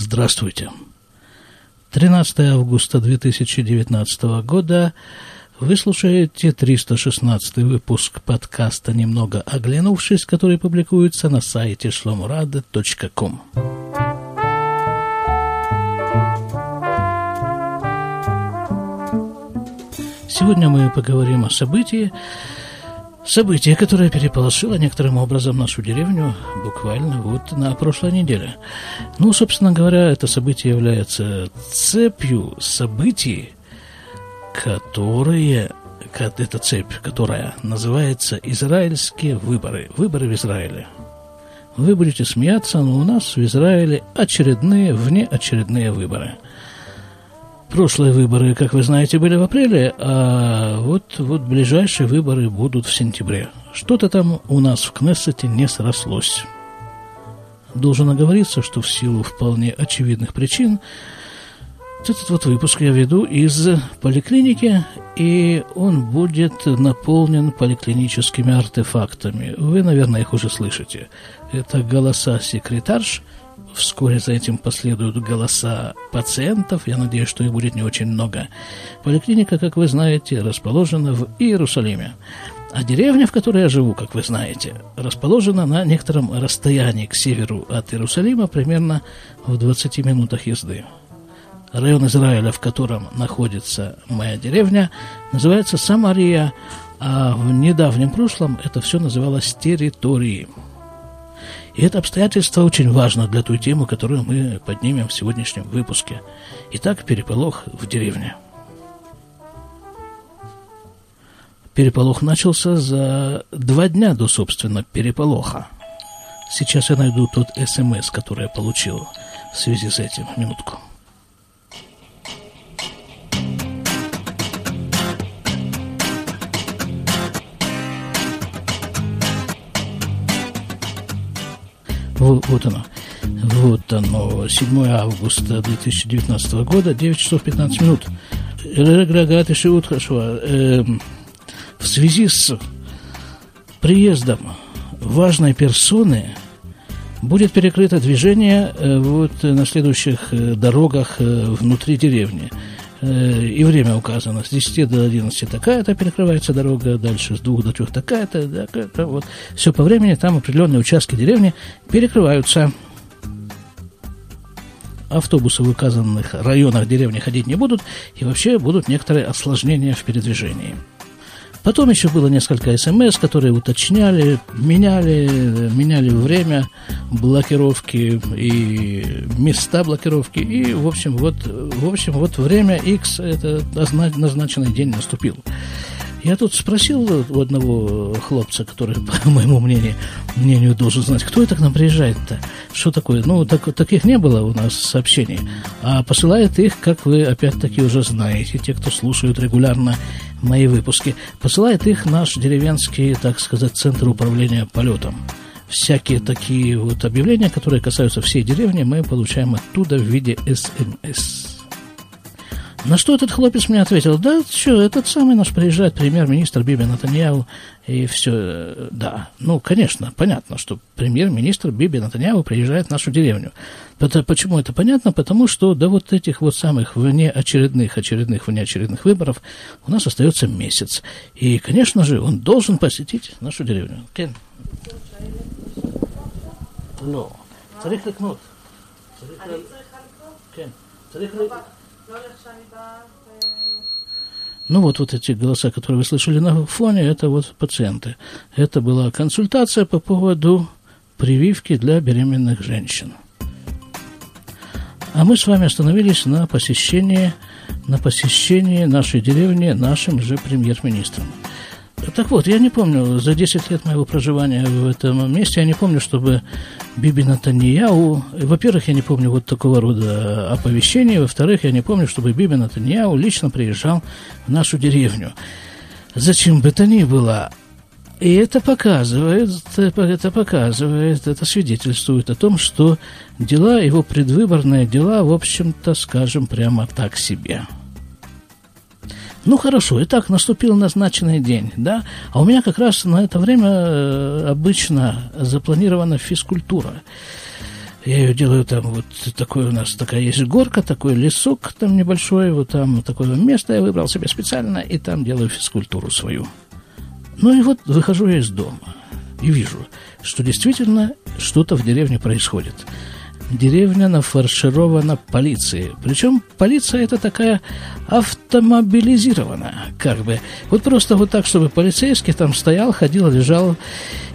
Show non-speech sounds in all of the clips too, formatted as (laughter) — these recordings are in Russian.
Здравствуйте. 13 августа 2019 года вы слушаете 316 выпуск подкаста «Немного оглянувшись», который публикуется на сайте шломурада.ком. Сегодня мы поговорим о событии, Событие, которое переполошило некоторым образом нашу деревню буквально вот на прошлой неделе. Ну, собственно говоря, это событие является цепью событий, которые, это цепь, которая называется «Израильские выборы», выборы в Израиле. Вы будете смеяться, но у нас в Израиле очередные, внеочередные выборы – Прошлые выборы, как вы знаете, были в апреле, а вот, вот ближайшие выборы будут в сентябре. Что-то там у нас в Кнессете не срослось. Должен оговориться, что в силу вполне очевидных причин этот вот выпуск я веду из поликлиники, и он будет наполнен поликлиническими артефактами. Вы, наверное, их уже слышите. Это голоса секретарш – Вскоре за этим последуют голоса пациентов. Я надеюсь, что их будет не очень много. Поликлиника, как вы знаете, расположена в Иерусалиме. А деревня, в которой я живу, как вы знаете, расположена на некотором расстоянии к северу от Иерусалима, примерно в 20 минутах езды. Район Израиля, в котором находится моя деревня, называется Самария, а в недавнем прошлом это все называлось территорией. И это обстоятельство очень важно для той темы, которую мы поднимем в сегодняшнем выпуске. Итак, переполох в деревне. Переполох начался за два дня до, собственно, переполоха. Сейчас я найду тот СМС, который я получил в связи с этим. Минутку. Вот, вот оно. Вот оно. 7 августа 2019 года, 9 часов 15 минут. Эм, в связи с приездом важной персоны будет перекрыто движение э, вот на следующих э, дорогах э, внутри деревни. Э, и время указано, с 10 до 11 такая-то перекрывается дорога, дальше с 2 до 3 такая-то, такая-то, вот. Все по времени, там определенные участки деревни перекрываются. Автобусы в указанных районах деревни ходить не будут, и вообще будут некоторые осложнения в передвижении. Потом еще было несколько смс, которые уточняли, меняли, меняли время блокировки и места блокировки. И, в общем, вот, в общем, вот время X, это назначенный день наступил. Я тут спросил у одного хлопца, который, (laughs) по моему мнению, мнению должен знать, кто это к нам приезжает-то? Что такое? Ну, так, таких не было у нас сообщений. А посылает их, как вы опять-таки уже знаете, те, кто слушают регулярно мои выпуски, посылает их наш деревенский, так сказать, центр управления полетом. Всякие такие вот объявления, которые касаются всей деревни, мы получаем оттуда в виде СМС. На что этот хлопец мне ответил, да, что, этот самый наш приезжает премьер-министр Биби Натаньяу, и все, э, да. Ну, конечно, понятно, что премьер-министр Биби Натаньяу приезжает в нашу деревню. Почему это понятно? Потому что до вот этих вот самых внеочередных, очередных, внеочередных выборов у нас остается месяц. И, конечно же, он должен посетить нашу деревню. Кен? לא. צריך לקנות. כן. צריך לקנות. Ну вот, вот эти голоса, которые вы слышали на фоне, это вот пациенты. Это была консультация по поводу прививки для беременных женщин. А мы с вами остановились на посещении, на посещении нашей деревни нашим же премьер-министром. Так вот, я не помню, за 10 лет моего проживания в этом месте, я не помню, чтобы Биби Натаньяу... Во-первых, я не помню вот такого рода оповещения. Во-вторых, я не помню, чтобы Биби Натаньяу лично приезжал в нашу деревню. Зачем бы то ни было, и это показывает, это показывает, это свидетельствует о том, что дела, его предвыборные дела, в общем-то, скажем, прямо так себе. Ну хорошо, итак, наступил назначенный день, да, а у меня как раз на это время э, обычно запланирована физкультура. Я ее делаю там, вот такой у нас такая есть горка, такой лесок там небольшой, вот там такое место я выбрал себе специально, и там делаю физкультуру свою. Ну и вот выхожу я из дома и вижу, что действительно что-то в деревне происходит деревня нафарширована полицией. Причем полиция это такая автомобилизированная, как бы. Вот просто вот так, чтобы полицейский там стоял, ходил, лежал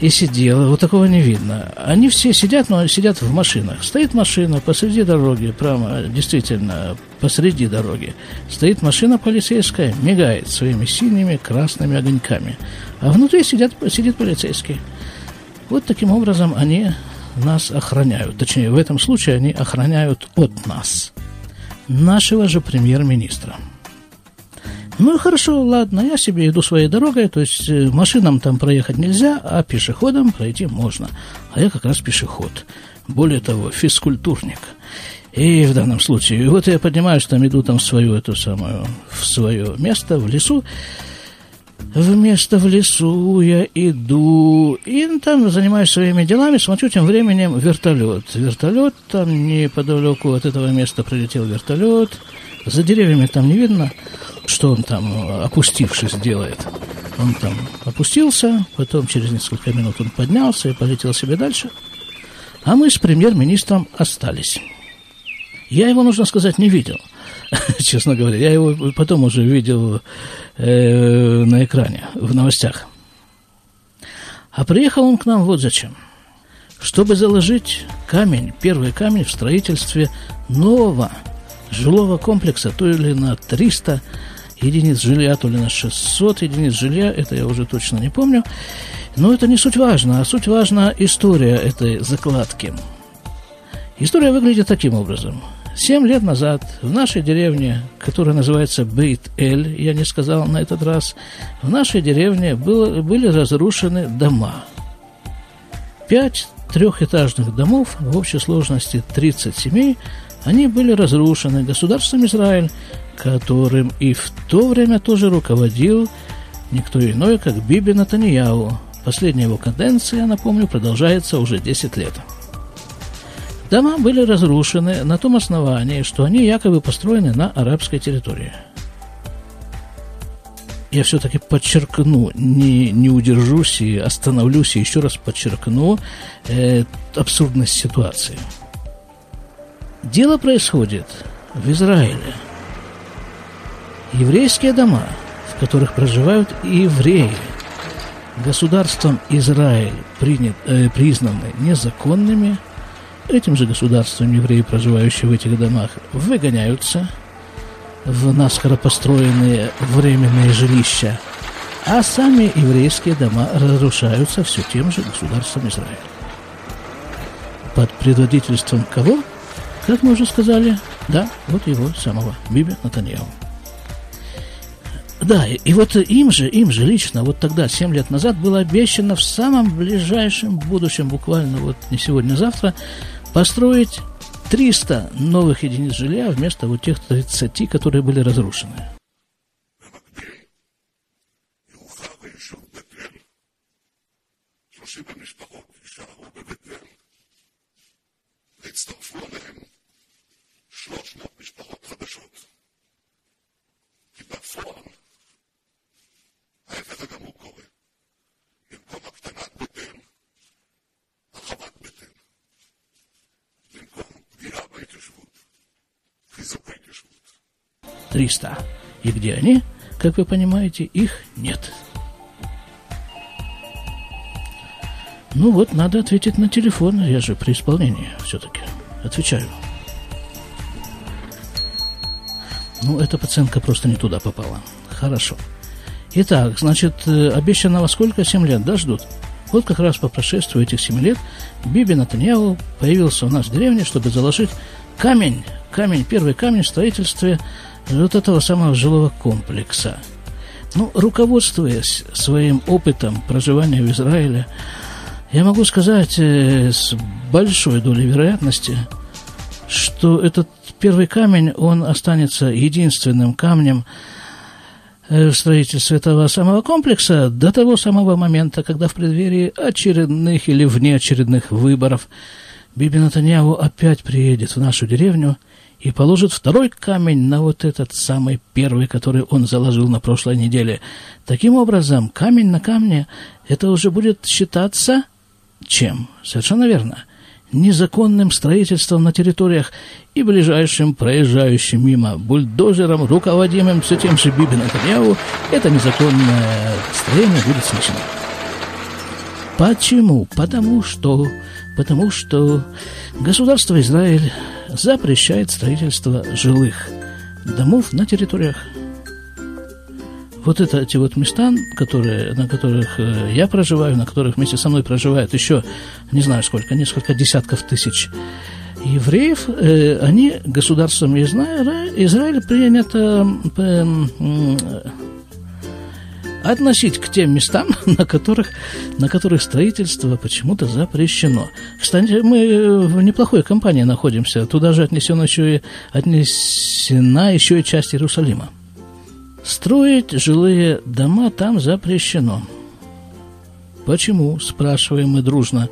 и сидел. Вот такого не видно. Они все сидят, но сидят в машинах. Стоит машина посреди дороги, прямо действительно посреди дороги. Стоит машина полицейская, мигает своими синими красными огоньками. А внутри сидят, сидит полицейский. Вот таким образом они нас охраняют. Точнее, в этом случае они охраняют от нас. Нашего же премьер-министра. Ну, хорошо, ладно, я себе иду своей дорогой, то есть э, машинам там проехать нельзя, а пешеходам пройти можно. А я как раз пешеход. Более того, физкультурник. И в данном случае, вот я поднимаюсь, там иду там в свою эту самую, в свое место, в лесу, Вместо в лесу я иду, и там занимаюсь своими делами, смотрю тем временем вертолет. Вертолет, там неподалеку от этого места прилетел вертолет. За деревьями там не видно, что он там, опустившись, делает. Он там опустился, потом через несколько минут он поднялся и полетел себе дальше. А мы с премьер-министром остались. Я его, нужно сказать, не видел – (laughs) честно говоря. Я его потом уже видел э, на экране, в новостях. А приехал он к нам вот зачем. Чтобы заложить камень, первый камень в строительстве нового жилого комплекса, то ли на 300 единиц жилья, то ли на 600 единиц жилья, это я уже точно не помню. Но это не суть важно, а суть важна история этой закладки. История выглядит таким образом – Семь лет назад в нашей деревне, которая называется Бейт-Эль, я не сказал на этот раз, в нашей деревне было, были разрушены дома. Пять трехэтажных домов, в общей сложности 30 семей, они были разрушены государством Израиль, которым и в то время тоже руководил никто иной, как Биби Натаньяу. Последняя его каденция, напомню, продолжается уже 10 лет. Дома были разрушены на том основании, что они якобы построены на арабской территории. Я все-таки подчеркну, не, не удержусь и остановлюсь и еще раз подчеркну э, абсурдность ситуации. Дело происходит в Израиле. Еврейские дома, в которых проживают евреи, государством Израиль принят, э, признаны незаконными – Этим же государством евреи, проживающие в этих домах, выгоняются в наскоро построенные временные жилища, а сами еврейские дома разрушаются все тем же государством Израиль. Под предводительством кого? Как мы уже сказали, да, вот его самого, Биби Натаньяу. Да, и вот им же, им же лично, вот тогда, 7 лет назад, было обещано в самом ближайшем будущем, буквально вот не сегодня-завтра, построить 300 новых единиц жилья вместо вот тех 30, которые были разрушены. Триста. И где они? Как вы понимаете, их нет. Ну вот, надо ответить на телефон. Я же при исполнении все-таки. Отвечаю. Ну, эта пациентка просто не туда попала. Хорошо. Итак, значит, э, обещанного сколько? Семь лет, да, ждут? Вот как раз по прошествию этих семи лет Биби Натаньяу появился у нас в деревне, чтобы заложить камень, камень, первый камень в строительстве вот этого самого жилого комплекса. Ну, руководствуясь своим опытом проживания в Израиле, я могу сказать э, с большой долей вероятности, что этот первый камень, он останется единственным камнем э, в строительстве этого самого комплекса до того самого момента, когда в преддверии очередных или внеочередных выборов Биби Натаньяу опять приедет в нашу деревню и положит второй камень на вот этот самый первый, который он заложил на прошлой неделе. Таким образом, камень на камне, это уже будет считаться чем? Совершенно верно. Незаконным строительством на территориях и ближайшим проезжающим мимо бульдозером, руководимым все тем же Биби Натаньяу, это незаконное строение будет снесено. Почему? Потому что, потому что государство Израиль запрещает строительство жилых домов на территориях. Вот это, эти вот места, которые, на которых э, я проживаю, на которых вместе со мной проживают еще, не знаю сколько, несколько десятков тысяч евреев, э, они государством Израиля, Израиль принято э, относить к тем местам, (laughs) на которых, на которых строительство почему-то запрещено. Кстати, мы в неплохой компании находимся. Туда же отнесена еще и, отнесена еще и часть Иерусалима. Строить жилые дома там запрещено. Почему, спрашиваем мы дружно.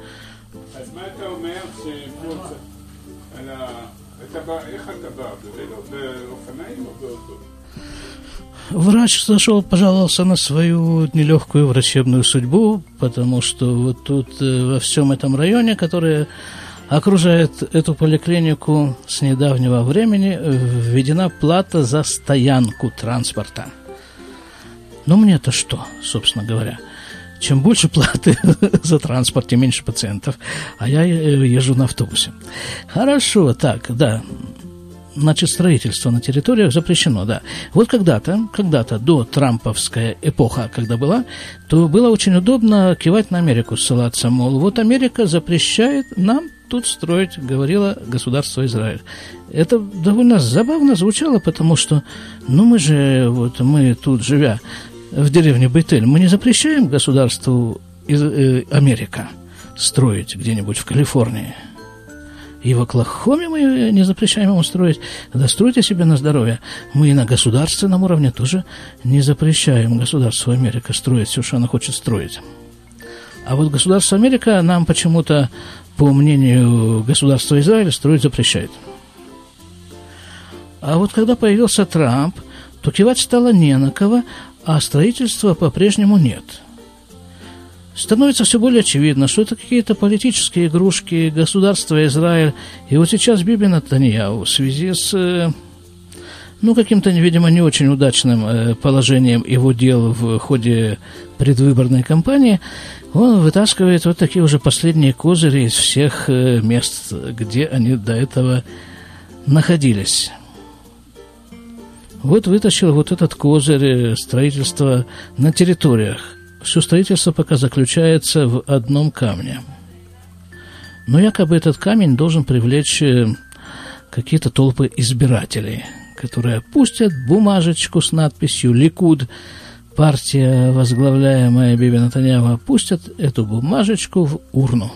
Врач зашел, пожаловался на свою нелегкую врачебную судьбу, потому что вот тут э, во всем этом районе, который окружает эту поликлинику с недавнего времени, введена плата за стоянку транспорта. Но мне-то что, собственно говоря? Чем больше платы (laughs) за транспорт, тем меньше пациентов. А я э, езжу на автобусе. Хорошо, так, да значит, строительство на территориях запрещено, да. Вот когда-то, когда-то до Трамповская эпоха, когда была, то было очень удобно кивать на Америку, ссылаться, мол, вот Америка запрещает нам тут строить, говорило государство Израиль. Это довольно забавно звучало, потому что, ну, мы же, вот мы тут, живя в деревне Бейтель, мы не запрещаем государству из, э, Америка строить где-нибудь в Калифорнии – и в Оклахоме мы не запрещаем ему строить. Да стройте себе на здоровье. Мы и на государственном уровне тоже не запрещаем государству Америка строить все, что она хочет строить. А вот государство Америка нам почему-то, по мнению государства Израиля, строить запрещает. А вот когда появился Трамп, то кивать стало не на кого, а строительства по-прежнему нет – становится все более очевидно, что это какие-то политические игрушки государства Израиль. И вот сейчас Биби Натаньяу в связи с э, ну, каким-то, видимо, не очень удачным э, положением его дел в ходе предвыборной кампании, он вытаскивает вот такие уже последние козыри из всех э, мест, где они до этого находились. Вот вытащил вот этот козырь строительства на территориях все строительство пока заключается в одном камне. Но якобы этот камень должен привлечь э, какие-то толпы избирателей, которые пустят бумажечку с надписью «Ликуд», партия, возглавляемая Биби Натаньява, пустят эту бумажечку в урну.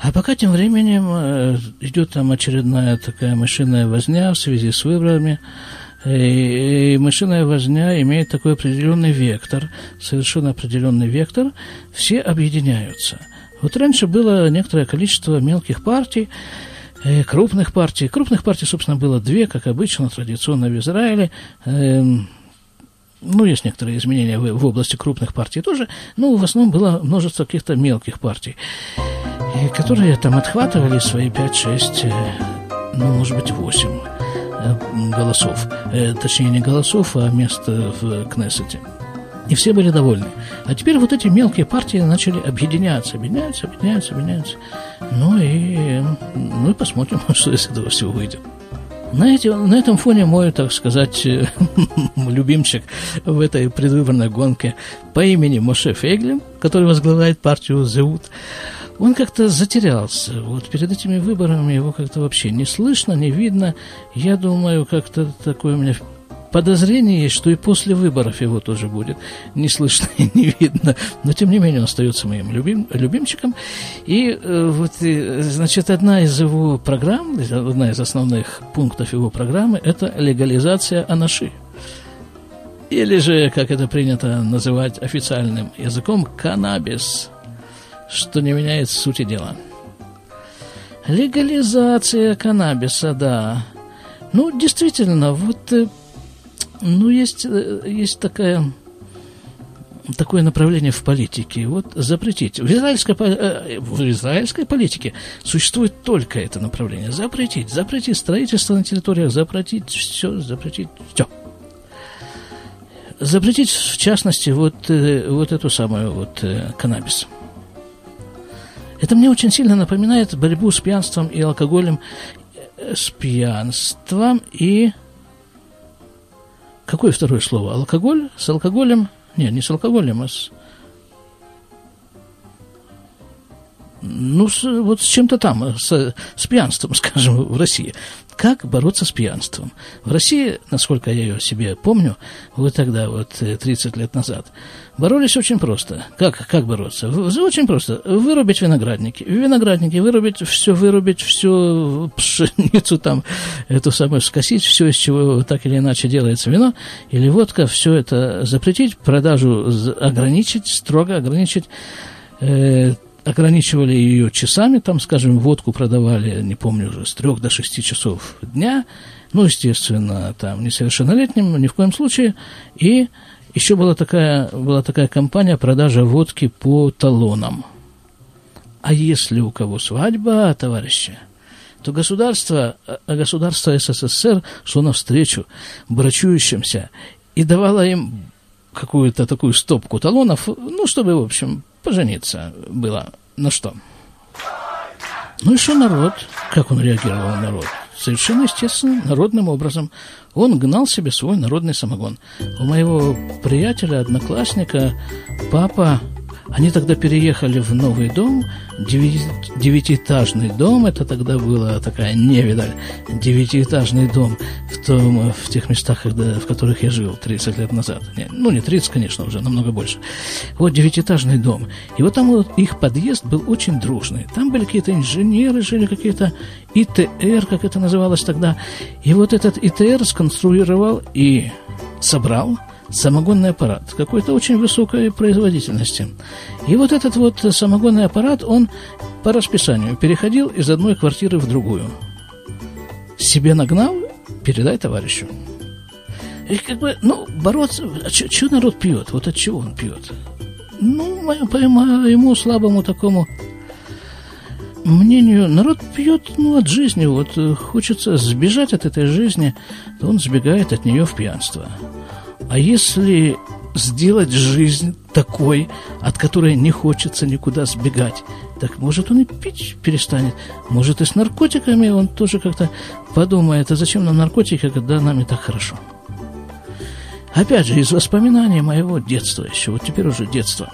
А пока тем временем э, идет там очередная такая машинная возня в связи с выборами, и мышиная возня имеет такой определенный вектор, совершенно определенный вектор, все объединяются. Вот раньше было некоторое количество мелких партий, э, крупных партий. Крупных партий, собственно, было две, как обычно, традиционно в Израиле. Эм, ну, есть некоторые изменения в, области крупных партий тоже, но в основном было множество каких-то мелких партий, которые там отхватывали свои 5-6, э, ну, может быть, 8 Э, голосов. Э, точнее, не голосов, а места в Кнессете. И все были довольны. А теперь вот эти мелкие партии начали объединяться, объединяются, объединяются, объединяются. Ну и, ну и посмотрим, (laughs) что из этого всего выйдет. На, эти, на этом фоне мой, так сказать, (laughs) любимчик в этой предвыборной гонке по имени Моше Фейглин, который возглавляет партию «Зеут», он как-то затерялся. Вот перед этими выборами его как-то вообще не слышно, не видно. Я думаю, как-то такое у меня подозрение есть, что и после выборов его тоже будет не слышно и не видно. Но, тем не менее, он остается моим любим, любимчиком. И э, вот, и, значит, одна из его программ, одна из основных пунктов его программы – это легализация анаши. Или же, как это принято называть официальным языком, каннабис – что не меняет сути дела. Легализация каннабиса, да. Ну, действительно, вот, э, ну, есть, э, есть такая такое направление в политике. Вот запретить. В израильской, э, в израильской политике существует только это направление. Запретить. Запретить строительство на территориях, запретить все, запретить все. Запретить, в частности, вот, вот эту самую вот каннабис. Это мне очень сильно напоминает борьбу с пьянством и алкоголем, э, с пьянством и... Какое второе слово? Алкоголь? С алкоголем? Нет, не с алкоголем, а с ну, с, вот с чем-то там, с, с пьянством, (laughs) скажем, в России. Как бороться с пьянством? В России, насколько я ее себе помню, вот тогда, вот 30 э, лет назад, боролись очень просто. Как, как бороться? Очень просто. Вырубить виноградники. Виноградники вырубить, все вырубить, всю пшеницу там, эту самую скосить, все, из чего так или иначе делается вино или водка, все это запретить, продажу ограничить, строго ограничить, э, ограничивали ее часами, там, скажем, водку продавали, не помню уже, с трех до шести часов дня, ну, естественно, там, несовершеннолетним, ни в коем случае, и еще была такая, была такая компания продажа водки по талонам. А если у кого свадьба, товарищи, то государство, а государство СССР шло навстречу брачующимся и давало им какую-то такую стопку талонов, ну, чтобы, в общем, пожениться было на что. Ну и что народ? Как он реагировал народ? Совершенно естественно, народным образом. Он гнал себе свой народный самогон. У моего приятеля, одноклассника, папа они тогда переехали в новый дом, девятиэтажный дом, это тогда была такая невидаль, девятиэтажный дом в, том, в тех местах, когда, в которых я жил 30 лет назад. Не, ну, не 30, конечно, уже намного больше. Вот девятиэтажный дом. И вот там вот их подъезд был очень дружный. Там были какие-то инженеры, жили какие-то ИТР, как это называлось тогда. И вот этот ИТР сконструировал и собрал – самогонный аппарат какой-то очень высокой производительности. И вот этот вот самогонный аппарат, он по расписанию переходил из одной квартиры в другую. Себе нагнал, передай товарищу. И как бы, ну, бороться, а что народ пьет? Вот от чего он пьет? Ну, по моему слабому такому мнению, народ пьет, ну, от жизни. Вот хочется сбежать от этой жизни, то он сбегает от нее в пьянство. А если сделать жизнь такой, от которой не хочется никуда сбегать, так может он и пить перестанет. Может и с наркотиками он тоже как-то подумает, а зачем нам наркотики, когда нам и так хорошо. Опять же, из воспоминаний моего детства еще, вот теперь уже детство.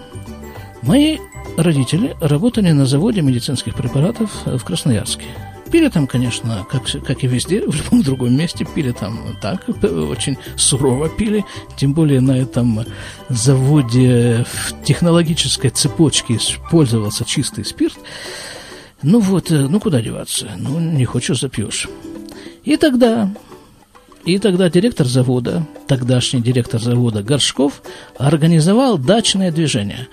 Мои родители работали на заводе медицинских препаратов в Красноярске. Пили там, конечно, как, как и везде, в любом (laughs) другом месте, пили там так, очень сурово пили, тем более на этом заводе в технологической цепочке использовался чистый спирт. Ну вот, э, ну куда деваться, ну не хочешь, запьешь. И тогда, и тогда директор завода, тогдашний директор завода Горшков, организовал дачное движение.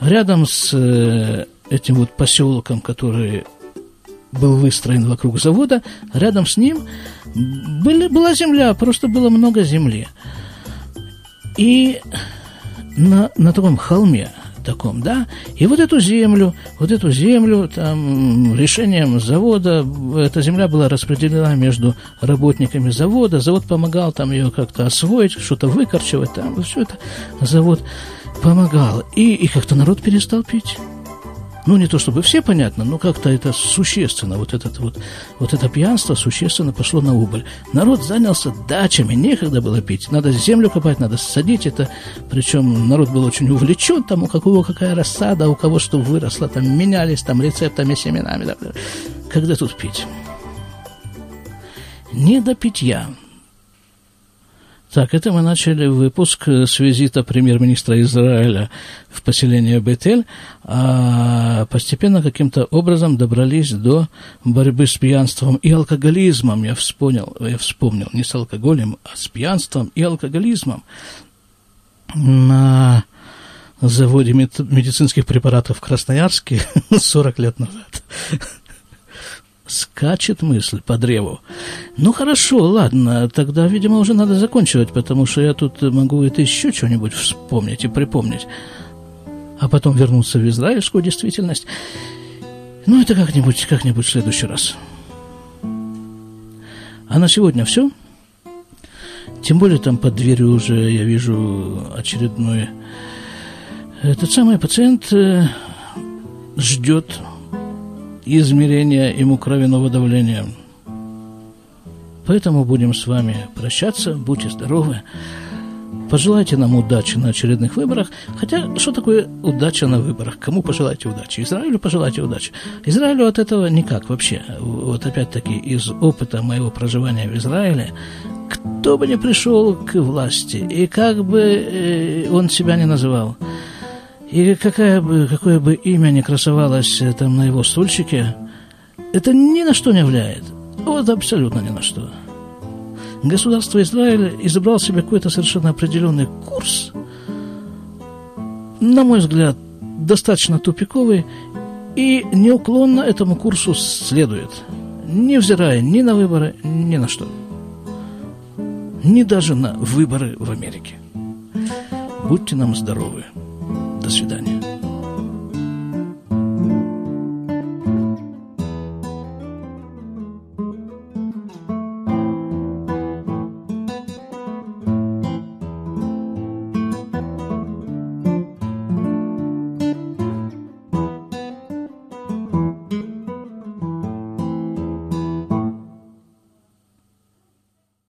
Рядом с э, этим вот поселком, который был выстроен вокруг завода, рядом с ним были, была земля, просто было много земли. И на, на таком холме таком, да, и вот эту землю, вот эту землю, там, решением завода, эта земля была распределена между работниками завода, завод помогал там ее как-то освоить, что-то выкорчевать, там, все это завод помогал, и, и как-то народ перестал пить. Ну, не то чтобы все понятно, но как-то это существенно, вот, этот, вот, вот это пьянство существенно пошло на убыль. Народ занялся дачами, некогда было пить, надо землю копать, надо садить это, причем народ был очень увлечен, там у кого какая рассада, у кого что выросло, там менялись там рецептами, семенами, да, когда тут пить? Не до питья. Так, это мы начали выпуск с визита премьер-министра Израиля в поселение Бетель, а постепенно каким-то образом добрались до борьбы с пьянством и алкоголизмом. Я вспомнил, я вспомнил, не с алкоголем, а с пьянством и алкоголизмом. На заводе медицинских препаратов в Красноярске (laughs) 40 лет назад. Скачет мысль по древу. Ну, хорошо, ладно, тогда, видимо, уже надо заканчивать, потому что я тут могу это еще что-нибудь вспомнить и припомнить. А потом вернуться в израильскую действительность. Ну, это как-нибудь, как-нибудь в следующий раз. А на сегодня все. Тем более там под дверью уже я вижу очередной... Этот самый пациент э, ждет измерения ему кровяного давления. Поэтому будем с вами прощаться. Будьте здоровы. Пожелайте нам удачи на очередных выборах. Хотя, что такое удача на выборах? Кому пожелайте удачи? Израилю пожелайте удачи. Израилю от этого никак вообще. Вот опять-таки из опыта моего проживания в Израиле, кто бы ни пришел к власти, и как бы э, он себя не называл, и какая бы, какое бы имя ни красовалось э, там на его стульчике, это ни на что не влияет. Вот абсолютно ни на что государство Израиль избрал себе какой-то совершенно определенный курс, на мой взгляд, достаточно тупиковый, и неуклонно этому курсу следует, невзирая ни на выборы, ни на что. Ни даже на выборы в Америке. Будьте нам здоровы. Свидания.